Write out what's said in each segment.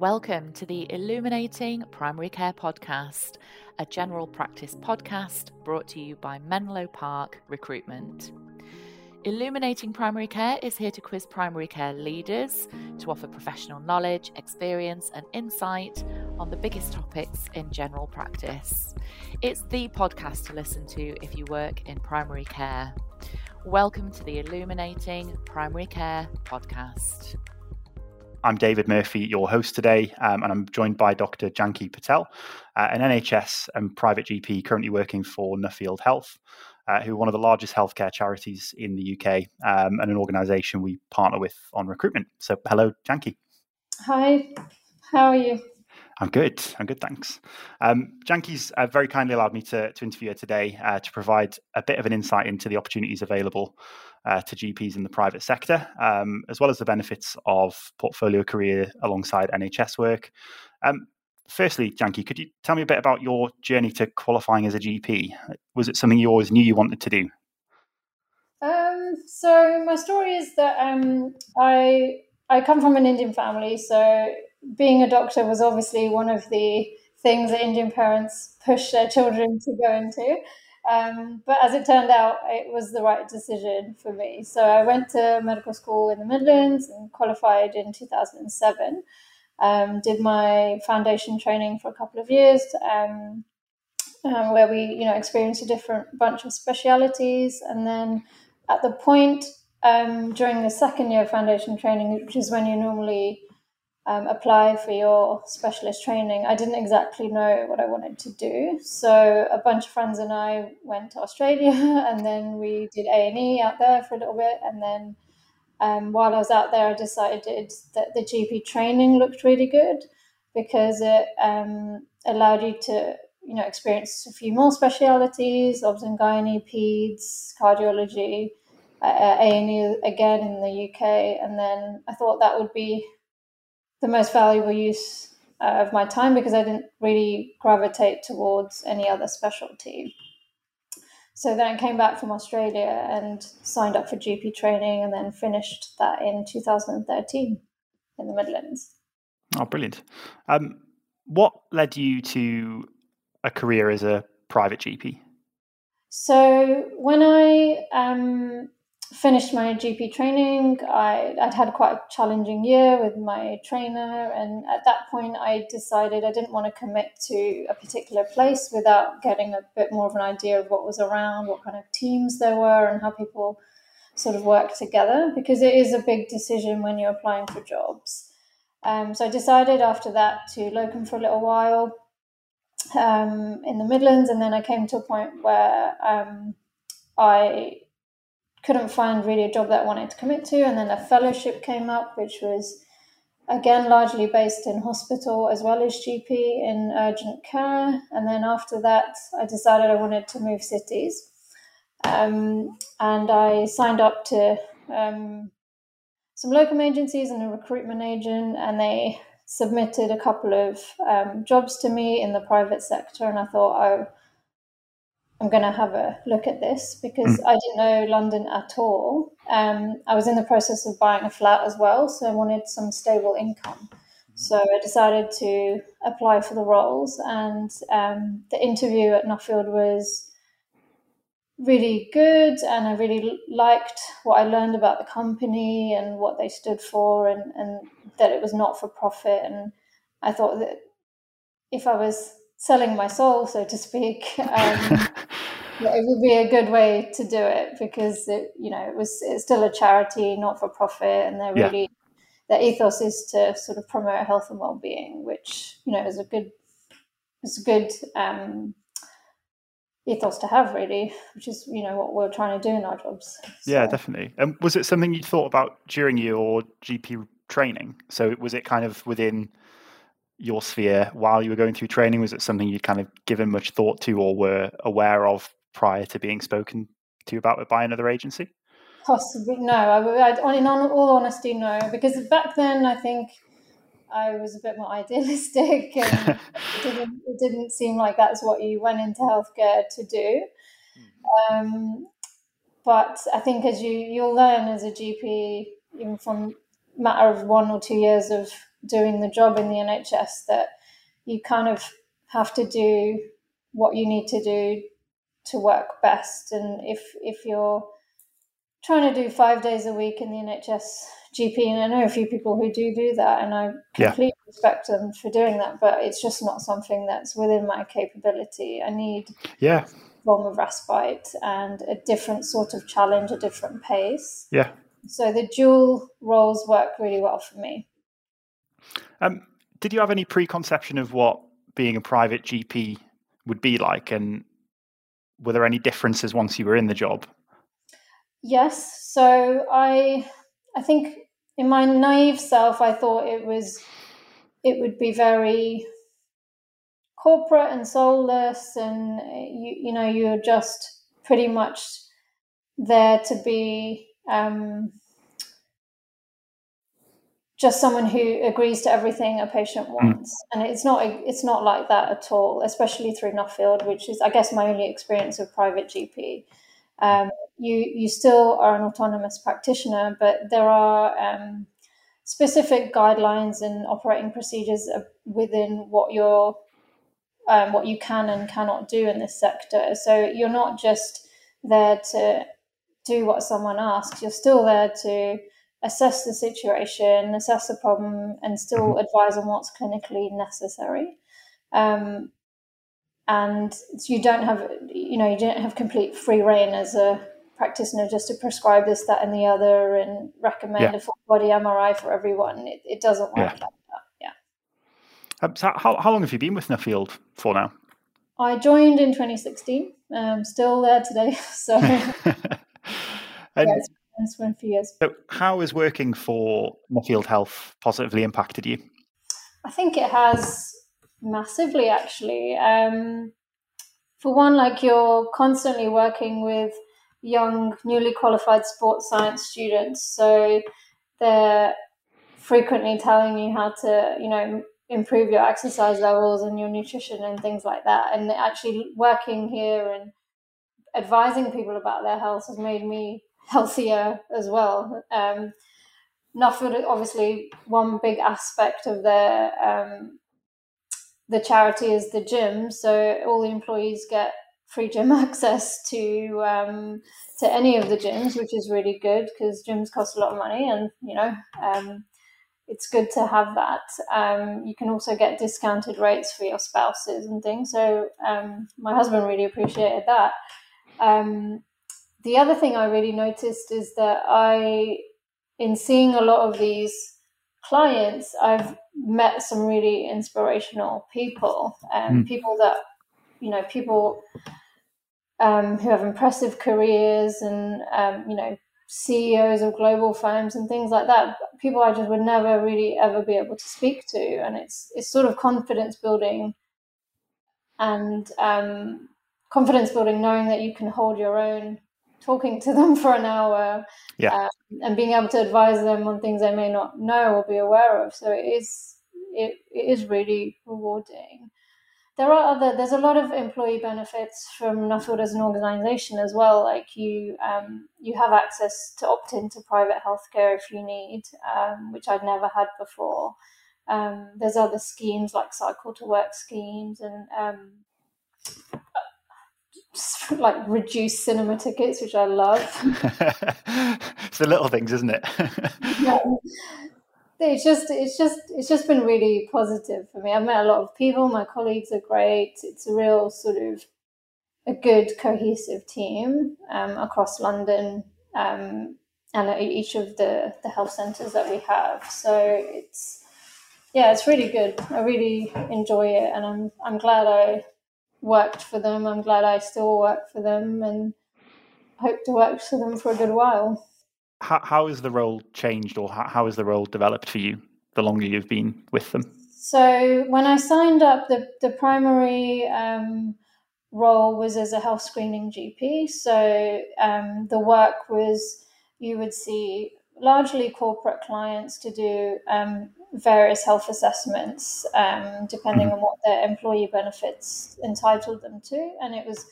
Welcome to the Illuminating Primary Care Podcast, a general practice podcast brought to you by Menlo Park Recruitment. Illuminating Primary Care is here to quiz primary care leaders to offer professional knowledge, experience, and insight on the biggest topics in general practice. It's the podcast to listen to if you work in primary care. Welcome to the Illuminating Primary Care Podcast. I'm David Murphy, your host today, um, and I'm joined by Dr. Janki Patel, uh, an NHS and private GP currently working for Nuffield Health, uh, who are one of the largest healthcare charities in the UK um, and an organisation we partner with on recruitment. So, hello, Janki. Hi, how are you? I'm good. I'm good, thanks. Um, Janki's uh, very kindly allowed me to, to interview her today uh, to provide a bit of an insight into the opportunities available uh, to GPs in the private sector, um, as well as the benefits of portfolio career alongside NHS work. Um, firstly, Janki, could you tell me a bit about your journey to qualifying as a GP? Was it something you always knew you wanted to do? Um, so my story is that um, I I come from an Indian family, so being a doctor was obviously one of the things that Indian parents push their children to go into. Um, but as it turned out, it was the right decision for me. So I went to medical school in the Midlands and qualified in 2007. Um, did my foundation training for a couple of years, um, um, where we, you know, experienced a different bunch of specialities. And then at the point um, during the second year of foundation training, which is when you normally um, apply for your specialist training, I didn't exactly know what I wanted to do. So a bunch of friends and I went to Australia, and then we did A and E out there for a little bit, and then um, while I was out there, I decided that the GP training looked really good because it um, allowed you to you know experience a few more specialities, obs and gynae, peds, cardiology. Uh, A and E again in the UK, and then I thought that would be the most valuable use uh, of my time because I didn't really gravitate towards any other specialty. So then I came back from Australia and signed up for GP training and then finished that in 2013 in the Midlands. Oh, brilliant. Um, what led you to a career as a private GP? So when I um, finished my GP training. I, would had quite a challenging year with my trainer, and at that point, I decided I didn't want to commit to a particular place without getting a bit more of an idea of what was around, what kind of teams there were, and how people sort of work together because it is a big decision when you're applying for jobs. Um, so I decided after that to locum for a little while um, in the Midlands, and then I came to a point where um, I couldn't find really a job that I wanted to commit to. And then a fellowship came up, which was again largely based in hospital as well as GP in urgent care. And then after that, I decided I wanted to move cities. Um, and I signed up to um, some locum agencies and a recruitment agent, and they submitted a couple of um, jobs to me in the private sector. And I thought, oh, I'm going to have a look at this because mm. I didn't know London at all. Um, I was in the process of buying a flat as well, so I wanted some stable income. So I decided to apply for the roles, and um, the interview at Nuffield was really good, and I really liked what I learned about the company and what they stood for, and, and that it was not for profit. And I thought that if I was selling my soul, so to speak. Um, it would be a good way to do it because it, you know, it was it's still a charity, not for profit, and they're really their ethos is to sort of promote health and well being, which you know is a good is a good um, ethos to have, really, which is you know what we're trying to do in our jobs. So. Yeah, definitely. And was it something you thought about during your GP training? So was it kind of within your sphere while you were going through training? Was it something you'd kind of given much thought to or were aware of prior to being spoken to about it by another agency? Possibly, no. I, I, in all honesty, no. Because back then, I think I was a bit more idealistic and it, didn't, it didn't seem like that's what you went into healthcare to do. Hmm. Um, but I think as you you'll learn as a GP, even from matter of one or two years of doing the job in the NHS that you kind of have to do what you need to do to work best. And if if you're trying to do five days a week in the NHS GP, and I know a few people who do do that, and I completely yeah. respect them for doing that, but it's just not something that's within my capability. I need yeah form of respite and a different sort of challenge, a different pace. Yeah. So the dual roles work really well for me. Um, did you have any preconception of what being a private GP would be like, and were there any differences once you were in the job? Yes. So I, I think in my naive self, I thought it was, it would be very corporate and soulless, and you, you know, you're just pretty much there to be um, just someone who agrees to everything a patient hmm. wants mm. and it's not it's not like that at all especially through nuffield which is i guess my only experience of private gp um, you you still are an autonomous practitioner but there are um, specific guidelines and operating procedures within what you're um, what you can and cannot do in this sector so you're not just there to do what someone asks you're still there to assess the situation, assess the problem, and still mm-hmm. advise on what's clinically necessary. Um, and you don't have, you know, you don't have complete free reign as a practitioner just to prescribe this, that, and the other, and recommend yeah. a full body MRI for everyone. It, it doesn't work yeah. like that. Yeah. Um, so how how long have you been with Nuffield for now? I joined in 2016. I'm still there today. So. and yeah, it's been a few years. So, how has working for Nuffield Health positively impacted you? I think it has massively, actually. Um, for one, like you're constantly working with young, newly qualified sports science students, so they're frequently telling you how to, you know, improve your exercise levels and your nutrition and things like that. And actually working here and advising people about their health has made me healthier as well. Um, Nuffield, obviously, one big aspect of their um, the charity is the gym, so all the employees get free gym access to um, to any of the gyms, which is really good because gyms cost a lot of money, and you know um, it's good to have that. Um, you can also get discounted rates for your spouses and things. So um, my husband really appreciated that. Um, the other thing I really noticed is that I, in seeing a lot of these clients, I've met some really inspirational people and mm. people that, you know, people um, who have impressive careers and, um, you know, CEOs of global firms and things like that. People I just would never really ever be able to speak to, and it's it's sort of confidence building and um, confidence building, knowing that you can hold your own talking to them for an hour yeah. um, and being able to advise them on things they may not know or be aware of. So it is it, it is really rewarding. There are other there's a lot of employee benefits from Nuffield as an organization as well. Like you um, you have access to opt into private healthcare if you need, um, which I'd never had before. Um, there's other schemes like cycle to work schemes and um, like reduced cinema tickets, which I love. it's the little things, isn't it? yeah. It's just, it's just, it's just been really positive for me. I've met a lot of people. My colleagues are great. It's a real sort of a good cohesive team um, across London um, and each of the the health centres that we have. So it's yeah, it's really good. I really enjoy it, and I'm I'm glad I worked for them. I'm glad I still work for them and hope to work for them for a good while. How, how has the role changed or how, how has the role developed for you the longer you've been with them? So when I signed up, the, the primary um, role was as a health screening GP. So um, the work was you would see largely corporate clients to do um, various health assessments um, depending mm-hmm. on what their employee benefits entitled them to. And it was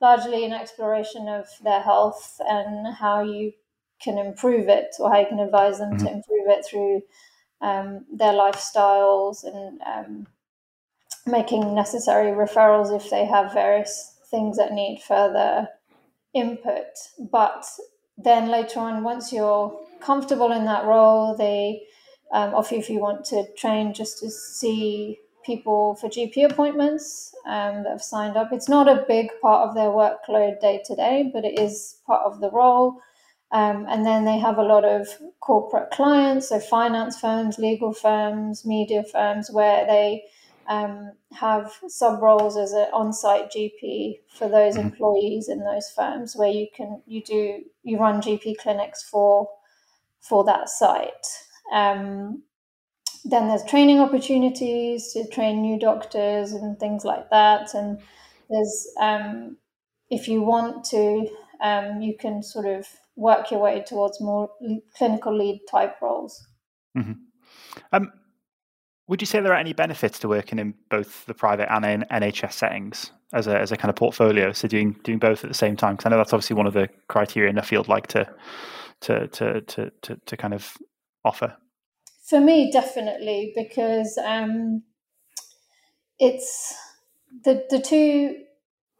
largely an exploration of their health and how you can improve it or how you can advise them mm-hmm. to improve it through um, their lifestyles and um, making necessary referrals if they have various things that need further input. But then later on, once you're comfortable in that role, they um, offer if you want to train just to see people for GP appointments um, that have signed up. It's not a big part of their workload day to day, but it is part of the role. Um, and then they have a lot of corporate clients, so finance firms, legal firms, media firms, where they um, have sub roles as an on-site GP for those mm-hmm. employees in those firms, where you can you do you run GP clinics for for that site. Um, then there's training opportunities to train new doctors and things like that. And there's, um, if you want to, um, you can sort of work your way towards more clinical lead type roles. Mm-hmm. Um, would you say there are any benefits to working in both the private and in NHS settings as a as a kind of portfolio? So doing doing both at the same time, because I know that's obviously one of the criteria Nuffield like to to to to to, to kind of offer. For me, definitely, because um, it's the the two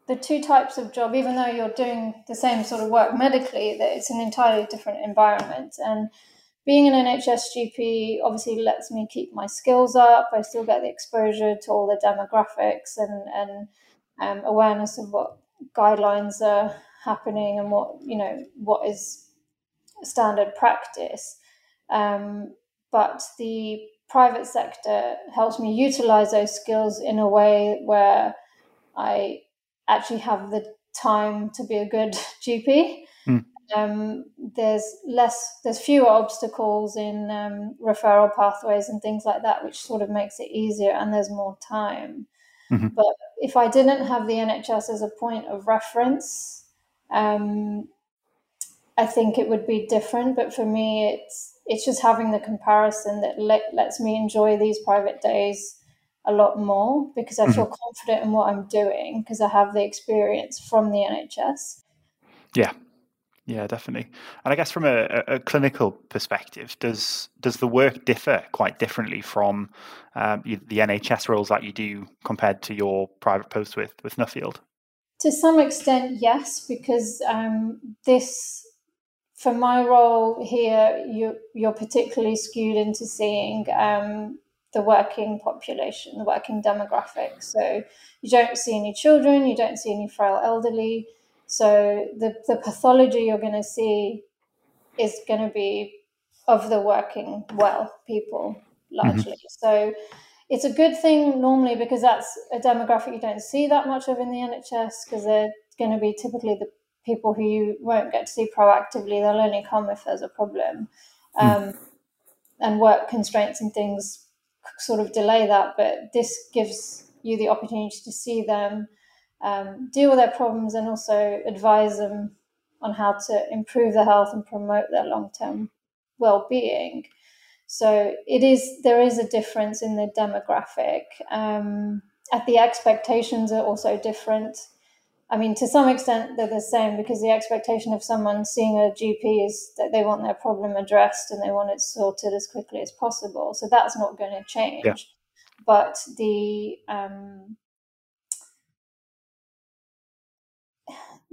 the two types of job. Even though you're doing the same sort of work medically, that it's an entirely different environment. And being an NHS GP obviously lets me keep my skills up. I still get the exposure to all the demographics and and um, awareness of what guidelines are happening and what you know what is standard practice. Um, but the private sector helps me utilize those skills in a way where I actually have the time to be a good GP. Mm. Um, there's less, there's fewer obstacles in um, referral pathways and things like that, which sort of makes it easier, and there's more time. Mm-hmm. But if I didn't have the NHS as a point of reference, um, I think it would be different. But for me, it's it's just having the comparison that let, lets me enjoy these private days a lot more because I feel mm-hmm. confident in what I'm doing because I have the experience from the NHS. Yeah, yeah, definitely. And I guess from a, a clinical perspective, does does the work differ quite differently from um, the NHS roles that you do compared to your private post with with Nuffield? To some extent, yes, because um, this for my role here, you, you're particularly skewed into seeing um, the working population, the working demographic. So you don't see any children, you don't see any frail elderly. So the, the pathology you're going to see is going to be of the working well people largely. Mm-hmm. So it's a good thing normally because that's a demographic you don't see that much of in the NHS because they're going to be typically the people who you won't get to see proactively. They'll only come if there's a problem. Hmm. Um, mm. And work constraints and things sort of delay that. But this gives you the opportunity to see them, um, deal with their problems, and also advise them on how to improve their health and promote their long term well being. So it is there is a difference in the demographic. Um, at the expectations are also different. I mean, to some extent, they're the same because the expectation of someone seeing a GP is that they want their problem addressed and they want it sorted as quickly as possible. So that's not going to change. Yeah. But the um,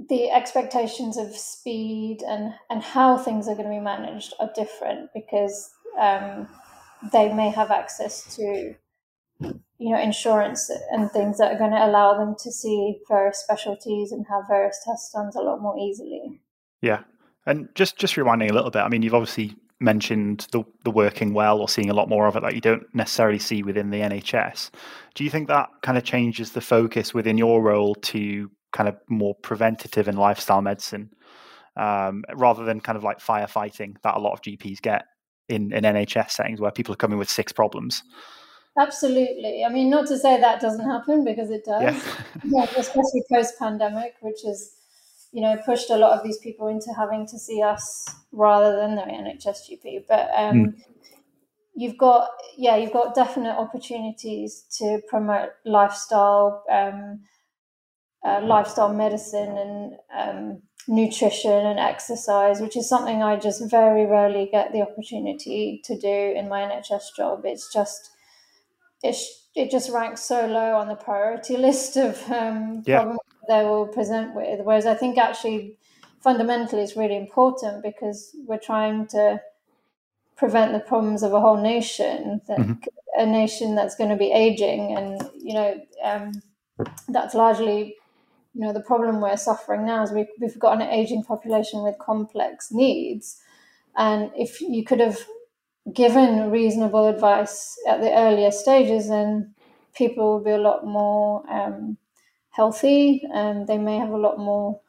the expectations of speed and and how things are going to be managed are different because um, they may have access to you know insurance and things that are going to allow them to see various specialties and have various tests done a lot more easily. Yeah. And just just rewinding a little bit i mean you've obviously mentioned the the working well or seeing a lot more of it that you don't necessarily see within the nhs do you think that kind of changes the focus within your role to kind of more preventative and lifestyle medicine um, rather than kind of like firefighting that a lot of gps get in, in nhs settings where people are coming with six problems Absolutely. I mean, not to say that doesn't happen because it does. Yeah. yeah especially post pandemic, which has, you know, pushed a lot of these people into having to see us rather than the NHS GP. But um, mm. you've got, yeah, you've got definite opportunities to promote lifestyle, um, uh, lifestyle medicine, and um, nutrition and exercise, which is something I just very rarely get the opportunity to do in my NHS job. It's just it, it just ranks so low on the priority list of um, yeah. problems they will present with. Whereas I think actually fundamentally it's really important because we're trying to prevent the problems of a whole nation, that, mm-hmm. a nation that's going to be aging, and you know um, that's largely you know the problem we're suffering now is we, we've got an aging population with complex needs and if you could have given reasonable advice at the earlier stages then people will be a lot more um, healthy and they may have a lot more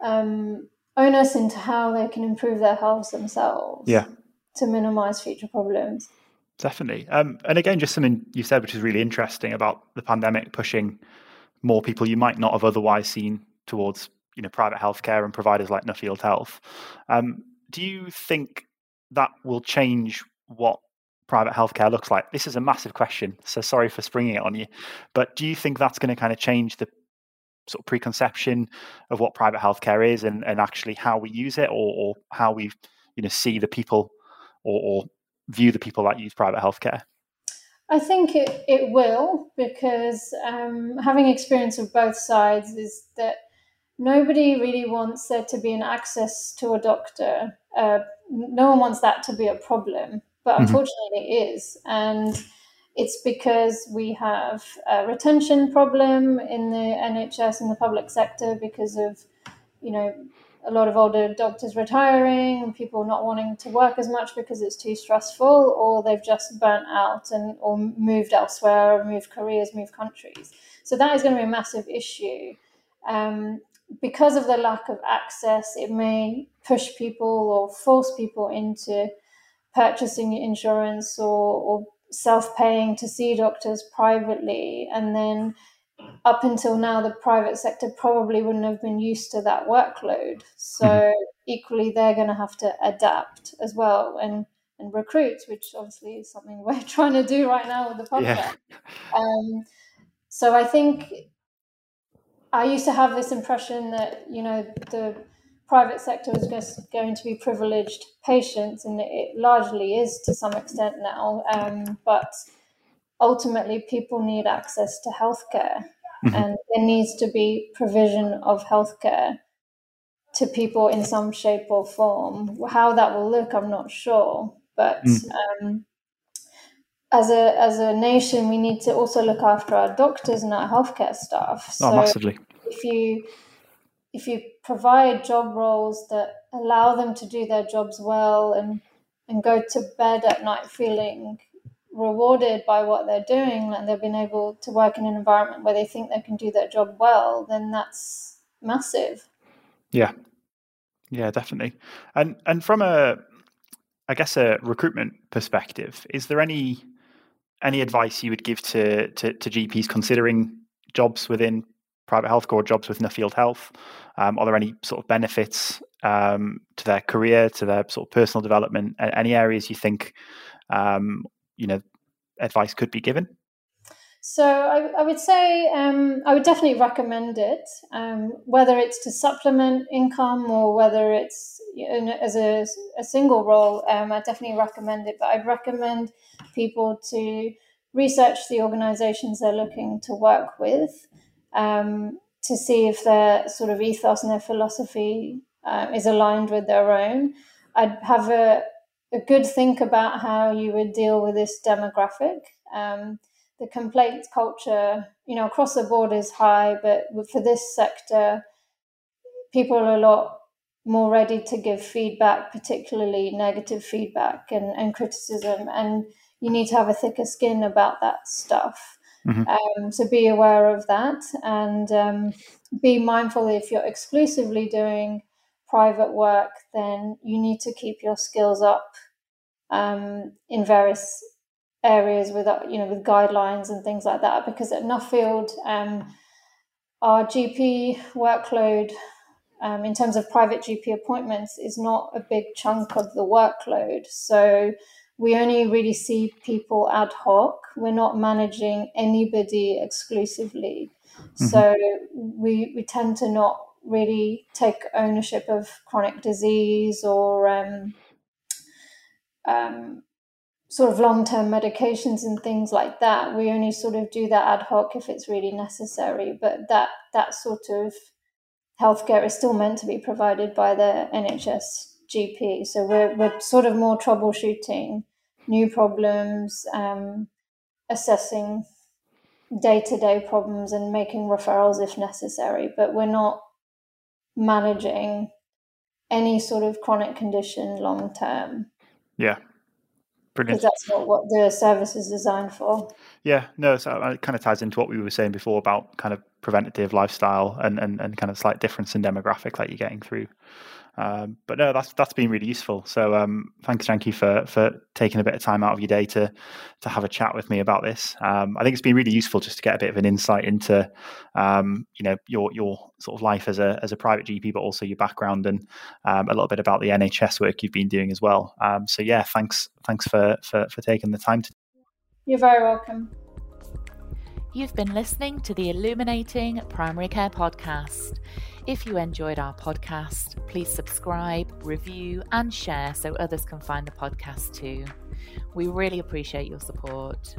um, onus into how they can improve their health themselves yeah. to minimize future problems. Definitely. Um, and again just something you said which is really interesting about the pandemic pushing more people you might not have otherwise seen towards you know private healthcare and providers like Nuffield Health. Um, do you think that will change what private healthcare looks like? This is a massive question, so sorry for springing it on you. But do you think that's going to kind of change the sort of preconception of what private healthcare is and, and actually how we use it, or, or how we you know see the people or, or view the people that use private healthcare? I think it, it will because um, having experience of both sides is that nobody really wants there to be an access to a doctor. Uh, no one wants that to be a problem, but mm-hmm. unfortunately it is. And it's because we have a retention problem in the NHS and the public sector because of, you know, a lot of older doctors retiring and people not wanting to work as much because it's too stressful or they've just burnt out and or moved elsewhere or moved careers moved countries so that is going to be a massive issue um, because of the lack of access it may push people or force people into purchasing insurance or, or self-paying to see doctors privately and then up until now, the private sector probably wouldn't have been used to that workload. So mm-hmm. equally, they're going to have to adapt as well and and recruit, which obviously is something we're trying to do right now with the podcast. Yeah. Um, so I think I used to have this impression that you know the private sector was just going to be privileged patients, and it largely is to some extent now. Um, but ultimately people need access to healthcare mm-hmm. and there needs to be provision of healthcare to people in some shape or form. How that will look, I'm not sure, but mm. um, as a as a nation, we need to also look after our doctors and our healthcare staff. Oh, so massively. If you if you provide job roles that allow them to do their jobs well and and go to bed at night feeling rewarded by what they're doing and they've been able to work in an environment where they think they can do their job well, then that's massive. Yeah. Yeah, definitely. And and from a I guess a recruitment perspective, is there any any advice you would give to to, to GPs considering jobs within private health or jobs with Nuffield Health? Um, are there any sort of benefits um, to their career, to their sort of personal development? Any areas you think um, you know advice could be given? So I, I would say um, I would definitely recommend it, um, whether it's to supplement income or whether it's in, as a, a single role. Um, I definitely recommend it, but I'd recommend people to research the organisations they're looking to work with um, to see if their sort of ethos and their philosophy uh, is aligned with their own. I'd have a, a good think about how you would deal with this demographic. Um, the complaints culture, you know, across the board is high, but for this sector, people are a lot more ready to give feedback, particularly negative feedback and, and criticism. And you need to have a thicker skin about that stuff. Mm-hmm. Um, so be aware of that and um, be mindful if you're exclusively doing private work, then you need to keep your skills up um, in various areas with uh, you know with guidelines and things like that. Because at Nuffield, um, our GP workload um, in terms of private GP appointments is not a big chunk of the workload. So we only really see people ad hoc. We're not managing anybody exclusively. Mm-hmm. So we we tend to not really take ownership of chronic disease or um, um, sort of long term medications and things like that. We only sort of do that ad hoc if it's really necessary. But that that sort of healthcare is still meant to be provided by the NHS GP. So we're we're sort of more troubleshooting new problems, um, assessing day to day problems, and making referrals if necessary. But we're not managing any sort of chronic condition long term. Yeah. Brilliant. Because that's not what the service is designed for. Yeah, no, so it kind of ties into what we were saying before about kind of preventative lifestyle and, and, and kind of slight difference in demographic that you're getting through um, but no, that's that's been really useful. So um, thanks, Janki, for for taking a bit of time out of your day to to have a chat with me about this. Um, I think it's been really useful just to get a bit of an insight into um, you know your your sort of life as a as a private GP, but also your background and um, a little bit about the NHS work you've been doing as well. Um, so yeah, thanks thanks for for for taking the time to. You're very welcome. You've been listening to the Illuminating Primary Care podcast. If you enjoyed our podcast, please subscribe, review, and share so others can find the podcast too. We really appreciate your support.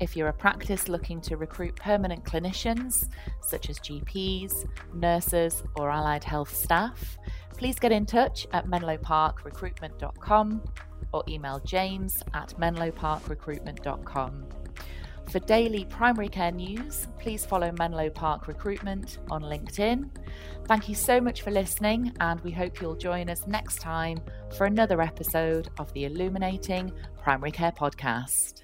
If you're a practice looking to recruit permanent clinicians, such as GPs, nurses, or allied health staff, please get in touch at menloparkrecruitment.com or email james at menloparkrecruitment.com. For daily primary care news, please follow Menlo Park Recruitment on LinkedIn. Thank you so much for listening, and we hope you'll join us next time for another episode of the Illuminating Primary Care Podcast.